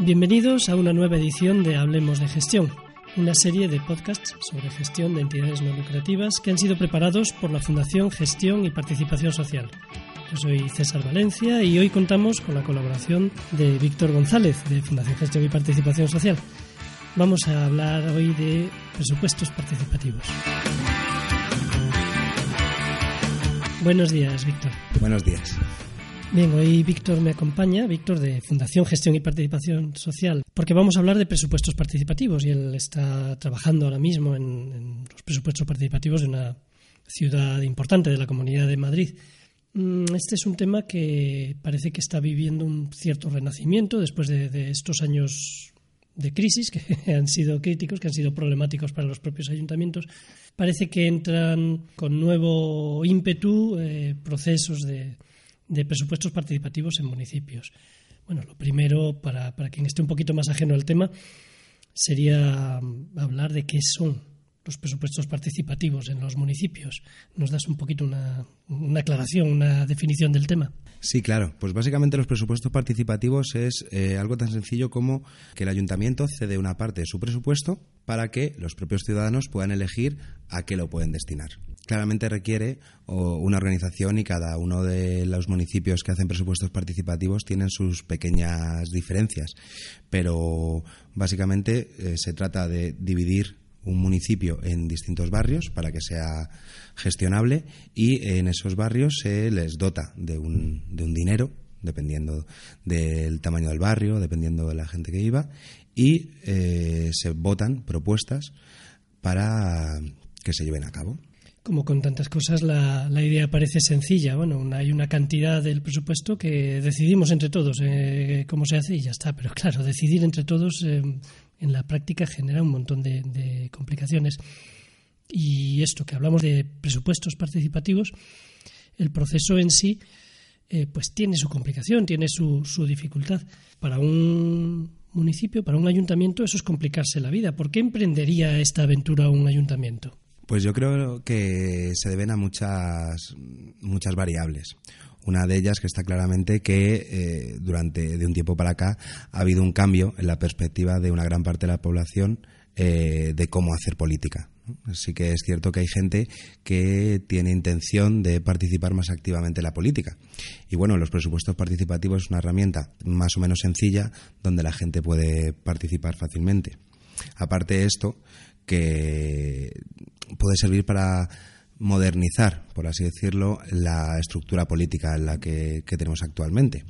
Bienvenidos a una nueva edición de Hablemos de Gestión, una serie de podcasts sobre gestión de entidades no lucrativas que han sido preparados por la Fundación Gestión y Participación Social. Yo soy César Valencia y hoy contamos con la colaboración de Víctor González de Fundación Gestión y Participación Social. Vamos a hablar hoy de presupuestos participativos. Buenos días, Víctor. Buenos días. Bien, hoy Víctor me acompaña, Víctor de Fundación Gestión y Participación Social, porque vamos a hablar de presupuestos participativos y él está trabajando ahora mismo en, los presupuestos participativos de una ciudad importante de la Comunidad de Madrid. Mm, este es un tema que parece que está viviendo un cierto renacimiento después de, estos años de crisis que han sido críticos, que han sido problemáticos para los propios ayuntamientos. Parece que entran con nuevo ímpetu eh, procesos de, de presupuestos participativos en municipios. Bueno, lo primero, para, para quien esté un poquito más ajeno al tema, sería hablar de qué son los presupuestos participativos en los municipios. ¿Nos das un poquito una, una aclaración, una definición del tema? Sí, claro. Pues básicamente los presupuestos participativos es eh, algo tan sencillo como que el ayuntamiento cede una parte de su presupuesto para que los propios ciudadanos puedan elegir a qué lo pueden destinar. Claramente requiere una organización y cada uno de los municipios que hacen presupuestos participativos tienen sus pequeñas diferencias, pero básicamente eh, se trata de dividir un municipio en distintos barrios para que sea gestionable y en esos barrios se les dota de un, de un dinero dependiendo del tamaño del barrio, dependiendo de la gente que iba, y eh, se votan propuestas para que se lleven a cabo. Como con tantas cosas, la, la idea parece sencilla. Bueno, hay una cantidad del presupuesto que decidimos entre todos eh, cómo se hace y ya está. Pero claro, decidir entre todos eh, en la práctica genera un montón de, complicaciones. Y esto que hablamos de presupuestos participativos, el proceso en sí, eh, pues tiene su complicación, tiene su, su dificultad. Para un municipio, para un ayuntamiento, eso es complicarse la vida. ¿Por qué emprendería esta aventura un ayuntamiento? Pues yo creo que se deben a muchas, muchas variables. Una de ellas que está claramente que eh, durante de un tiempo para acá ha habido un cambio en la perspectiva de una gran parte de la población eh, de cómo hacer política. Así que es cierto que hay gente que tiene intención de participar más activamente en la política. Y bueno, los presupuestos participativos es una herramienta más o menos sencilla donde la gente puede participar fácilmente. Aparte de esto, que puede servir para modernizar, por así decirlo, la estructura política en la que, tenemos actualmente.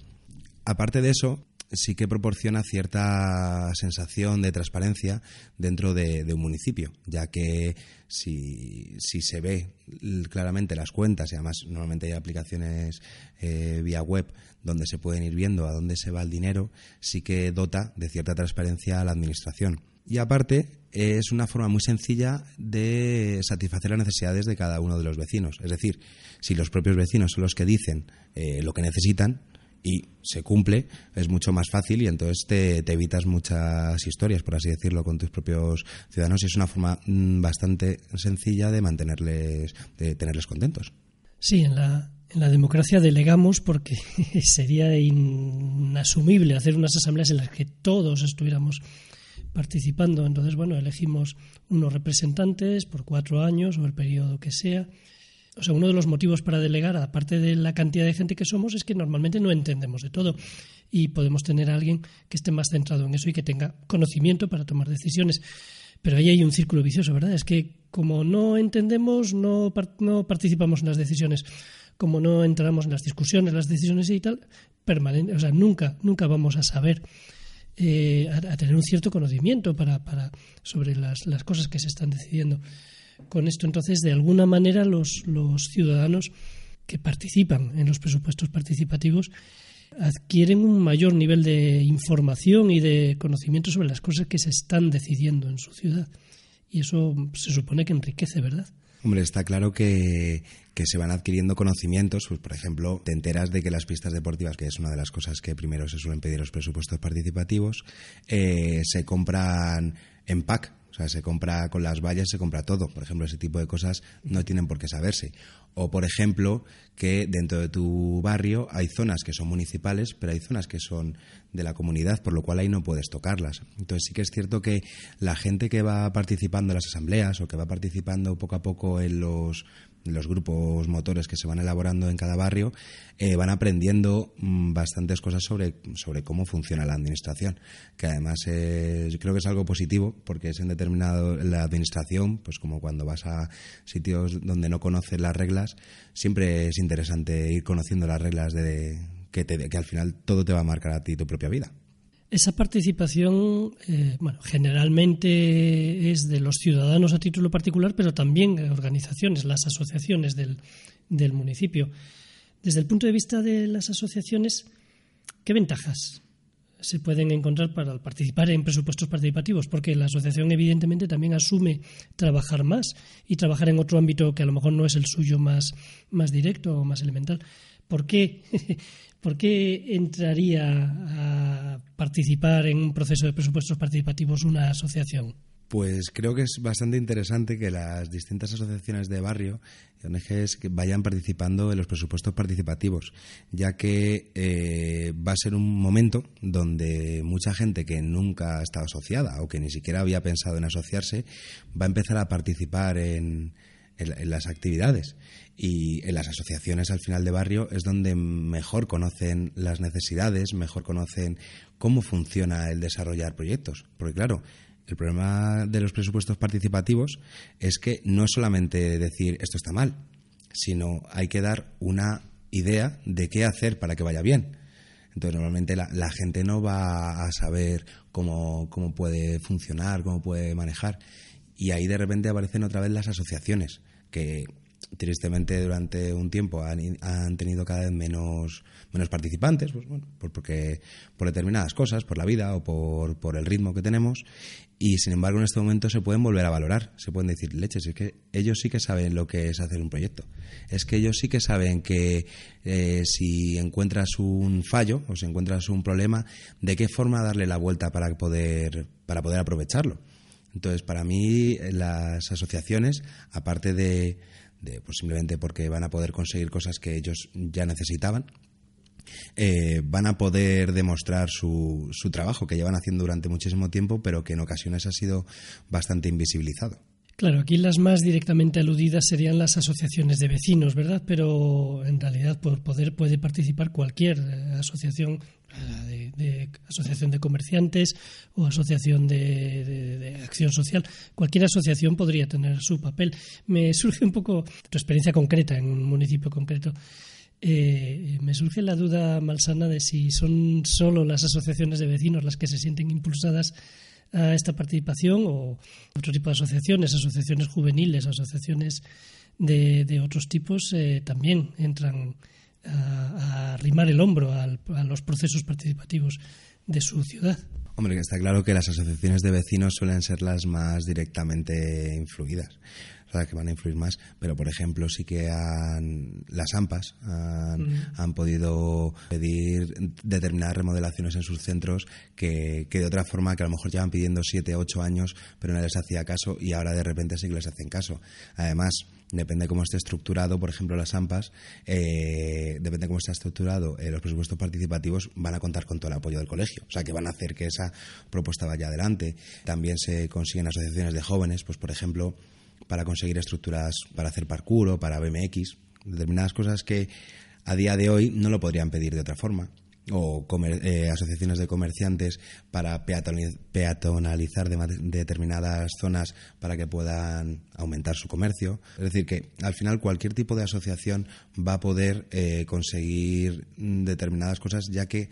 Aparte de eso, sí que proporciona cierta sensación de transparencia dentro de, un municipio, ya que si, se ve claramente las cuentas, y además normalmente hay aplicaciones eh, vía web donde se pueden ir viendo a dónde se va el dinero, sí que dota de cierta transparencia a la administración. Y aparte, es una forma muy sencilla de satisfacer las necesidades de cada uno de los vecinos. Es decir, si los propios vecinos son los que dicen eh, lo que necesitan y se cumple, es mucho más fácil y entonces te, evitas muchas historias, por así decirlo, con tus propios ciudadanos y es una forma mm, bastante sencilla de mantenerles, de tenerles contentos. Sí, en la, en la democracia delegamos porque sería inasumible hacer unas asambleas en las que todos estuviéramos participando. Entonces, bueno, elegimos unos representantes por cuatro años o el periodo que sea. O sea, uno de los motivos para delegar, aparte de la cantidad de gente que somos, es que normalmente no entendemos de todo y podemos tener a alguien que esté más centrado en eso y que tenga conocimiento para tomar decisiones. Pero ahí hay un círculo vicioso, ¿verdad? Es que como no entendemos, no, no participamos en las decisiones. Como no entramos en las discusiones, las decisiones y tal, permanente, o sea, nunca, nunca vamos a saber eh, a, tener un cierto conocimiento para, para sobre las, las, cosas que se están decidiendo. Con esto, entonces, de alguna manera, los, los ciudadanos que participan en los presupuestos participativos adquieren un mayor nivel de información y de conocimiento sobre las cosas que se están decidiendo en su ciudad. Y eso se supone que enriquece, ¿verdad? Hombre, está claro que, se van adquiriendo conocimientos. Pues, por ejemplo, te enteras de que las pistas deportivas, que es una de las cosas que primero se suelen pedir los presupuestos participativos, eh, se compran en pack. O sea, se compra con las vallas, se compra todo. Por ejemplo, ese tipo de cosas no tienen por qué saberse. O, por ejemplo, que dentro de tu barrio hay zonas que son municipales, pero hay zonas que son de la comunidad, por lo cual ahí no puedes tocarlas. Entonces sí que es cierto que la gente que va participando en las asambleas o que va participando poco a poco en los los grupos motores que se van elaborando en cada barrio, eh, van aprendiendo mm, bastantes cosas sobre, sobre cómo funciona la administración, que además yo creo que es algo positivo porque es en determinado la administración, pues como cuando vas a sitios donde no conoces las reglas, siempre es interesante ir conociendo las reglas de que, te, que al final todo te va a marcar a ti tu propia vida. Esa participación, eh, bueno, generalmente es de los ciudadanos a título particular, pero también organizaciones, las asociaciones del, del municipio. Desde el punto de vista de las asociaciones, ¿qué ventajas se pueden encontrar para participar en presupuestos participativos? Porque la asociación, evidentemente, también asume trabajar más y trabajar en otro ámbito que a lo mejor no es el suyo más, más directo o más elemental. ¿Por qué ¿Por qué entraría a participar en un proceso de presupuestos participativos una asociación? Pues creo que es bastante interesante que las distintas asociaciones de barrio y ONGs vayan participando en los presupuestos participativos, ya que eh, va a ser un momento donde mucha gente que nunca ha estado asociada o que ni siquiera había pensado en asociarse va a empezar a participar en, en, las actividades y en las asociaciones al final de barrio es donde mejor conocen las necesidades, mejor conocen cómo funciona el desarrollar proyectos. Porque claro, el problema de los presupuestos participativos es que no es solamente decir esto está mal, sino hay que dar una idea de qué hacer para que vaya bien. Entonces, normalmente la, la gente no va a saber cómo, cómo puede funcionar, cómo puede manejar. Y ahí de repente aparecen otra vez las asociaciones, que tristemente durante un tiempo han, han, tenido cada vez menos, menos participantes, pues bueno, por, porque, por determinadas cosas, por la vida o por, por el ritmo que tenemos, y sin embargo en este momento se pueden volver a valorar, se pueden decir, leches, es que ellos sí que saben lo que es hacer un proyecto, es que ellos sí que saben que eh, si encuentras un fallo o si encuentras un problema, de qué forma darle la vuelta para poder, para poder aprovecharlo. Entonces, para mí, las asociaciones, aparte de, de pues simplemente porque van a poder conseguir cosas que ellos ya necesitaban, eh, van a poder demostrar su, su trabajo que llevan haciendo durante muchísimo tiempo, pero que en ocasiones ha sido bastante invisibilizado. Claro, aquí las más directamente aludidas serían las asociaciones de vecinos, ¿verdad? Pero en realidad por poder puede participar cualquier eh, asociación, eh, de, asociación de comerciantes o asociación de, acción social. Cualquier asociación podría tener su papel. Me surge un poco tu experiencia concreta en un municipio concreto. Eh, me surge la duda malsana de si son solo las asociaciones de vecinos las que se sienten impulsadas a esta participación o otro tipo de asociaciones, asociaciones juveniles, asociaciones de, de otros tipos, eh, también entran a, arrimar el hombro a los procesos participativos de su ciudad. Hombre, que está claro que las asociaciones de vecinos suelen ser las más directamente influidas que van a influir más, pero por ejemplo sí que han, las AMPAs han, han podido pedir determinadas remodelaciones en sus centros que, que, de otra forma que a lo mejor llevan pidiendo siete, ocho años, pero no les hacía caso y ahora de repente sí que les hacen caso. Además, depende cómo esté estructurado, por ejemplo, las AMPAs, eh, depende cómo está estructurado eh, los presupuestos participativos, van a contar con todo el apoyo del colegio, o sea que van a hacer que esa propuesta vaya adelante. También se consiguen asociaciones de jóvenes, pues por ejemplo, para conseguir estructuras para hacer parkour o para BMX, determinadas cosas que a día de hoy no lo podrían pedir de otra forma o eh, asociaciones de comerciantes para peatonalizar determinadas zonas para que puedan aumentar su comercio. Es decir, que al final cualquier tipo de asociación va a poder eh, conseguir determinadas cosas ya que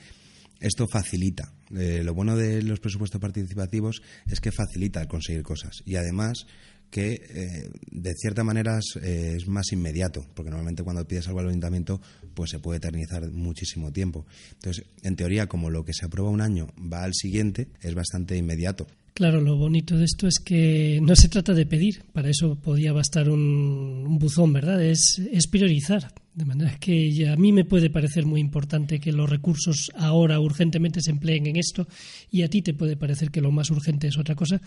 esto facilita. Eh, lo bueno de los presupuestos participativos es que facilita conseguir cosas y además que eh, de cierta manera eh, es, más inmediato, porque normalmente cuando pides algo al ayuntamiento pues se puede eternizar muchísimo tiempo. Entonces, en teoría, como lo que se aprueba un año va al siguiente, es bastante inmediato. Claro, lo bonito de esto es que no se trata de pedir, para eso podía bastar un, buzón, ¿verdad? Es, es, priorizar. De manera que a mí me puede parecer muy importante que los recursos ahora urgentemente se empleen en esto y a ti te puede parecer que lo más urgente es otra cosa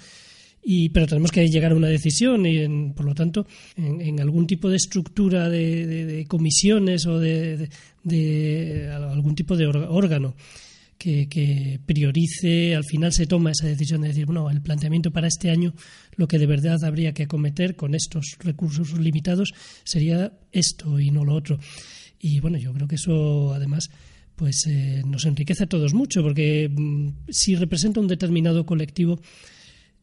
Y, pero tenemos que llegar a una decisión y, por lo tanto, en, algún tipo de estructura de, comisiones o de, algún tipo de órgano que, priorice, al final se toma esa decisión de decir, bueno, el planteamiento para este año, lo que de verdad habría que acometer con estos recursos limitados sería esto y no lo otro. Y bueno, yo creo que eso además pues eh, nos enriquece a todos mucho, porque mm, si representa un determinado colectivo,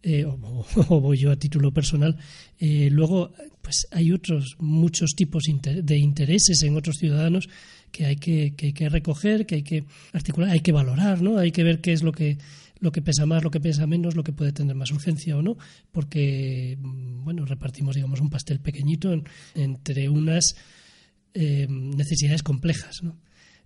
eh, o, voy yo a título personal, eh, luego pues hay otros muchos tipos de intereses en otros ciudadanos que hay que, que, que, recoger, que hay que articular, hay que valorar, ¿no? Hay que ver qué es lo que lo que pesa más, lo que pesa menos, lo que puede tener más urgencia o no, porque mm, bueno, repartimos digamos un pastel pequeñito entre unas necesidades complejas, ¿no?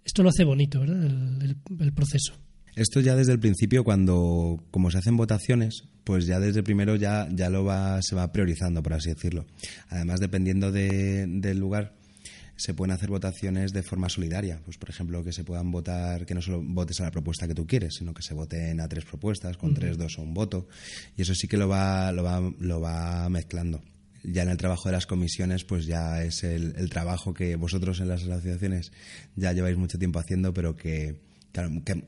Esto lo hace bonito, ¿verdad? El, proceso. Esto ya desde el principio, cuando como se hacen votaciones, pues ya desde primero ya, ya lo va, se va priorizando, por así decirlo. Además, dependiendo del lugar, se pueden hacer votaciones de forma solidaria. Pues, por ejemplo, que se puedan votar, que no solo votes a la propuesta que tú quieres, sino que se voten a tres propuestas, con tres, dos o un voto. Y eso sí que lo va, lo va, lo va mezclando ya en el trabajo de las comisiones, pues ya es el, trabajo que vosotros en las asociaciones ya lleváis mucho tiempo haciendo, pero que,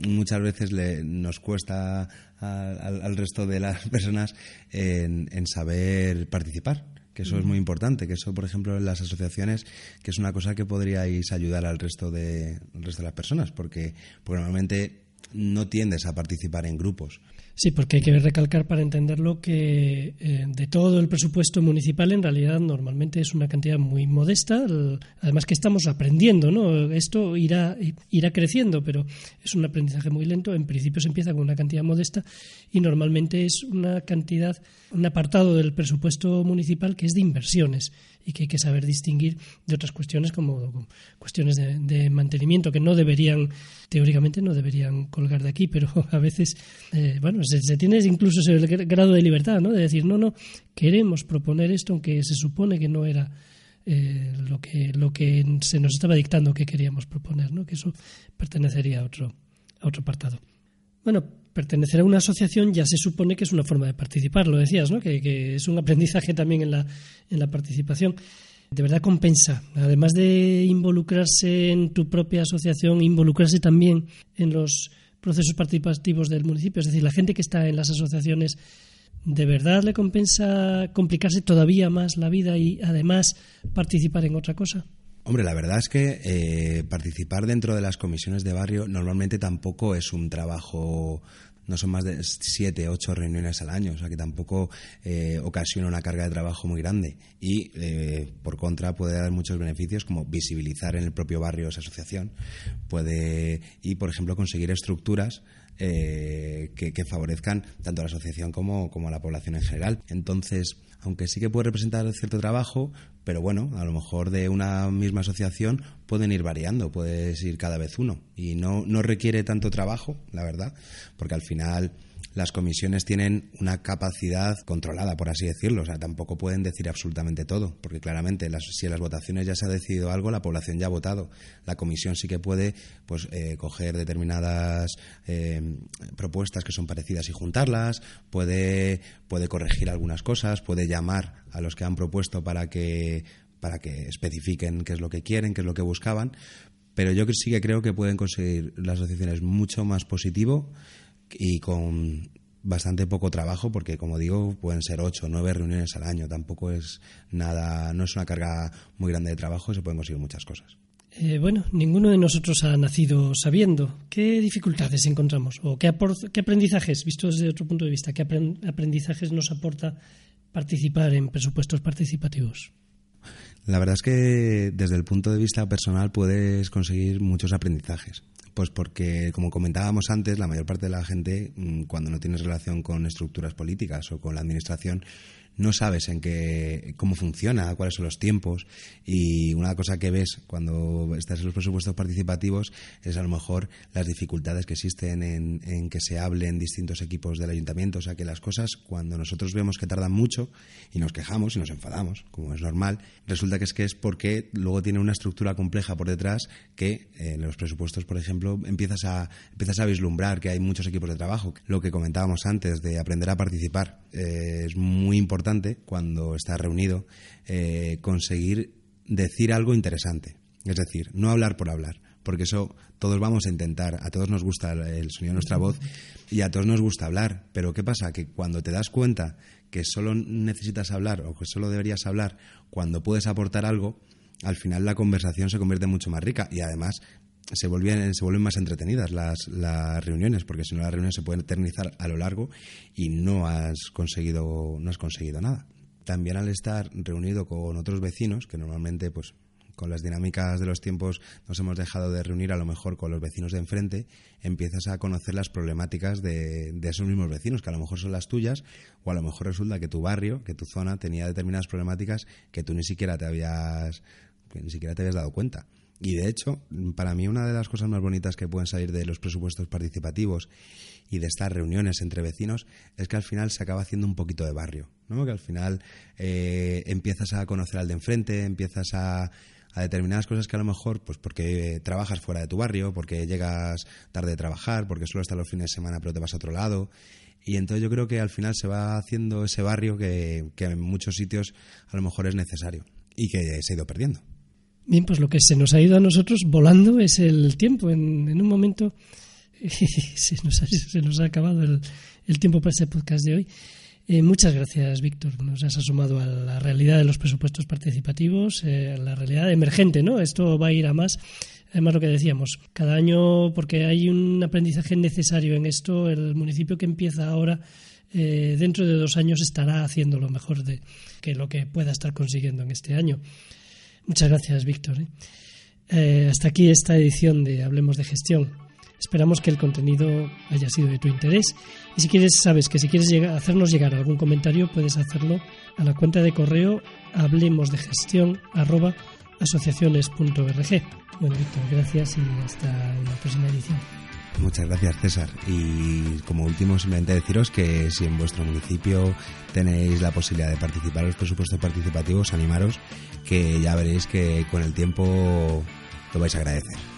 muchas veces le, nos cuesta al, resto de las personas en, saber participar que eso es muy importante, que eso, por ejemplo, en las asociaciones, que es una cosa que podríais ayudar al resto de, al resto de las personas, porque, porque normalmente no tiendes a participar en grupos. Sí, porque hay que recalcar para entenderlo que eh, de todo el presupuesto municipal en realidad normalmente es una cantidad muy modesta, además que estamos aprendiendo, ¿no? Esto irá, irá creciendo, pero es un aprendizaje muy lento. En principio se empieza con una cantidad modesta y normalmente es una cantidad, un apartado del presupuesto municipal que es de inversiones y que hay que saber distinguir de otras cuestiones como cuestiones de, mantenimiento que no deberían, teóricamente no deberían colgar de aquí, pero a veces, eh, bueno, se, tiene incluso ese grado de libertad, ¿no? De decir, no, no, queremos proponer esto aunque se supone que no era eh, lo que lo que se nos estaba dictando que queríamos proponer, ¿no? Que eso pertenecería a otro a otro apartado. Bueno, pertenecer a una asociación ya se supone que es una forma de participar, lo decías, ¿no? que, es un aprendizaje también en la, en la participación. De verdad compensa, además de involucrarse en tu propia asociación, involucrarse también en los procesos participativos del municipio, es decir, la gente que está en las asociaciones, ¿de verdad le compensa complicarse todavía más la vida y además participar en otra cosa? Hombre, la verdad es que eh, participar dentro de las comisiones de barrio normalmente tampoco es un trabajo no son más de siete, ocho reuniones al año, o sea que tampoco eh, ocasiona una carga de trabajo muy grande. Y, eh, por contra, puede dar muchos beneficios, como visibilizar en el propio barrio esa asociación, puede, y, por ejemplo, conseguir estructuras que, que, favorezcan tanto a la asociación como, como a la población en general. Entonces, aunque sí que puede representar cierto trabajo, pero bueno, a lo mejor de una misma asociación pueden ir variando, puedes ir cada vez uno y no, no requiere tanto trabajo, la verdad, porque al final las comisiones tienen una capacidad controlada, por así decirlo. O sea, tampoco pueden decir absolutamente todo, porque claramente si en las votaciones ya se ha decidido algo, la población ya ha votado. La comisión sí que puede pues, eh, coger determinadas eh, propuestas que son parecidas y juntarlas, puede, puede corregir algunas cosas, puede llamar a los que han propuesto para que para que especifiquen qué es lo que quieren, qué es lo que buscaban, pero yo sí que creo que pueden conseguir las asociaciones mucho más positivo y con bastante poco trabajo porque como digo pueden ser ocho o nueve reuniones al año tampoco es nada no es una carga muy grande de trabajo y se pueden conseguir muchas cosas. Eh, bueno ninguno de nosotros ha nacido sabiendo. Qué dificultades encontramos o qué, qué aprendizajes visto desde otro punto de vista qué aprendizajes nos aporta participar en presupuestos participativos la verdad es que desde el punto de vista personal puedes conseguir muchos aprendizajes. Pues porque, como comentábamos antes, la mayor parte de la gente, mm, cuando no tienes relación con estructuras políticas o con la administración, no sabes en qué, cómo funciona, cuáles son los tiempos. Y una cosa que ves cuando estás en los presupuestos participativos es a lo mejor las dificultades que existen en, que se hablen distintos equipos del ayuntamiento. O sea, que las cosas, cuando nosotros vemos que tardan mucho y nos quejamos y nos enfadamos, como es normal, resulta que es que es porque luego tiene una estructura compleja por detrás que eh, en los presupuestos, por ejemplo, empiezas a, empiezas a vislumbrar que hay muchos equipos de trabajo. Lo que comentábamos antes de aprender a participar eh, es muy importante cuando estás reunido eh, conseguir decir algo interesante. Es decir, no hablar por hablar, porque eso todos vamos a intentar, a todos nos gusta el sonido de nuestra voz y a todos nos gusta hablar, pero ¿qué pasa? Que cuando te das cuenta que solo necesitas hablar o que solo deberías hablar cuando puedes aportar algo, al final la conversación se convierte mucho más rica y además se vuelven, se vuelven más entretenidas las, las reuniones, porque si no las reuniones se pueden eternizar a lo largo y no has conseguido, no has conseguido nada. También al estar reunido con otros vecinos, que normalmente pues con las dinámicas de los tiempos nos hemos dejado de reunir a lo mejor con los vecinos de enfrente, empiezas a conocer las problemáticas de, de, esos mismos vecinos, que a lo mejor son las tuyas, o a lo mejor resulta que tu barrio, que tu zona tenía determinadas problemáticas que tú ni siquiera te habías, ni siquiera te habías dado cuenta. Y de hecho, para mí una de las cosas más bonitas que pueden salir de los presupuestos participativos y de estas reuniones entre vecinos es que al final se acaba haciendo un poquito de barrio, ¿no? Que al final eh, empiezas a conocer al de enfrente, empiezas a, a determinadas cosas que a lo mejor, pues porque trabajas fuera de tu barrio, porque llegas tarde de trabajar, porque solo estás los fines de semana pero te vas a otro lado. Y entonces yo creo que al final se va haciendo ese barrio que, que en muchos sitios a lo mejor es necesario y que se ha ido perdiendo. Bien, pues lo que se nos ha ido a nosotros volando es el tiempo. En, en un momento se, nos ha, se, nos ha, acabado el, el, tiempo para este podcast de hoy. Eh, muchas gracias, Víctor. Nos has asomado a la realidad de los presupuestos participativos, eh, a la realidad emergente, ¿no? Esto va a ir a más. Además, lo que decíamos, cada año, porque hay un aprendizaje necesario en esto, el municipio que empieza ahora, eh, dentro de dos años estará haciendo lo mejor de que lo que pueda estar consiguiendo en este año. Muchas gracias, Víctor. ¿eh? Eh, hasta aquí esta edición de Hablemos de Gestión. Esperamos que el contenido haya sido de tu interés y si quieres, sabes que si quieres hacernos llegar algún comentario, puedes hacerlo a la cuenta de correo hablemosdegestión@asociaciones.org. Bueno, Víctor, gracias y hasta la próxima edición. Muchas gracias, César. Y como último, simplemente deciros que si en vuestro municipio tenéis la posibilidad de participar en los presupuestos participativos, animaros, que ya veréis que con el tiempo lo vais a agradecer.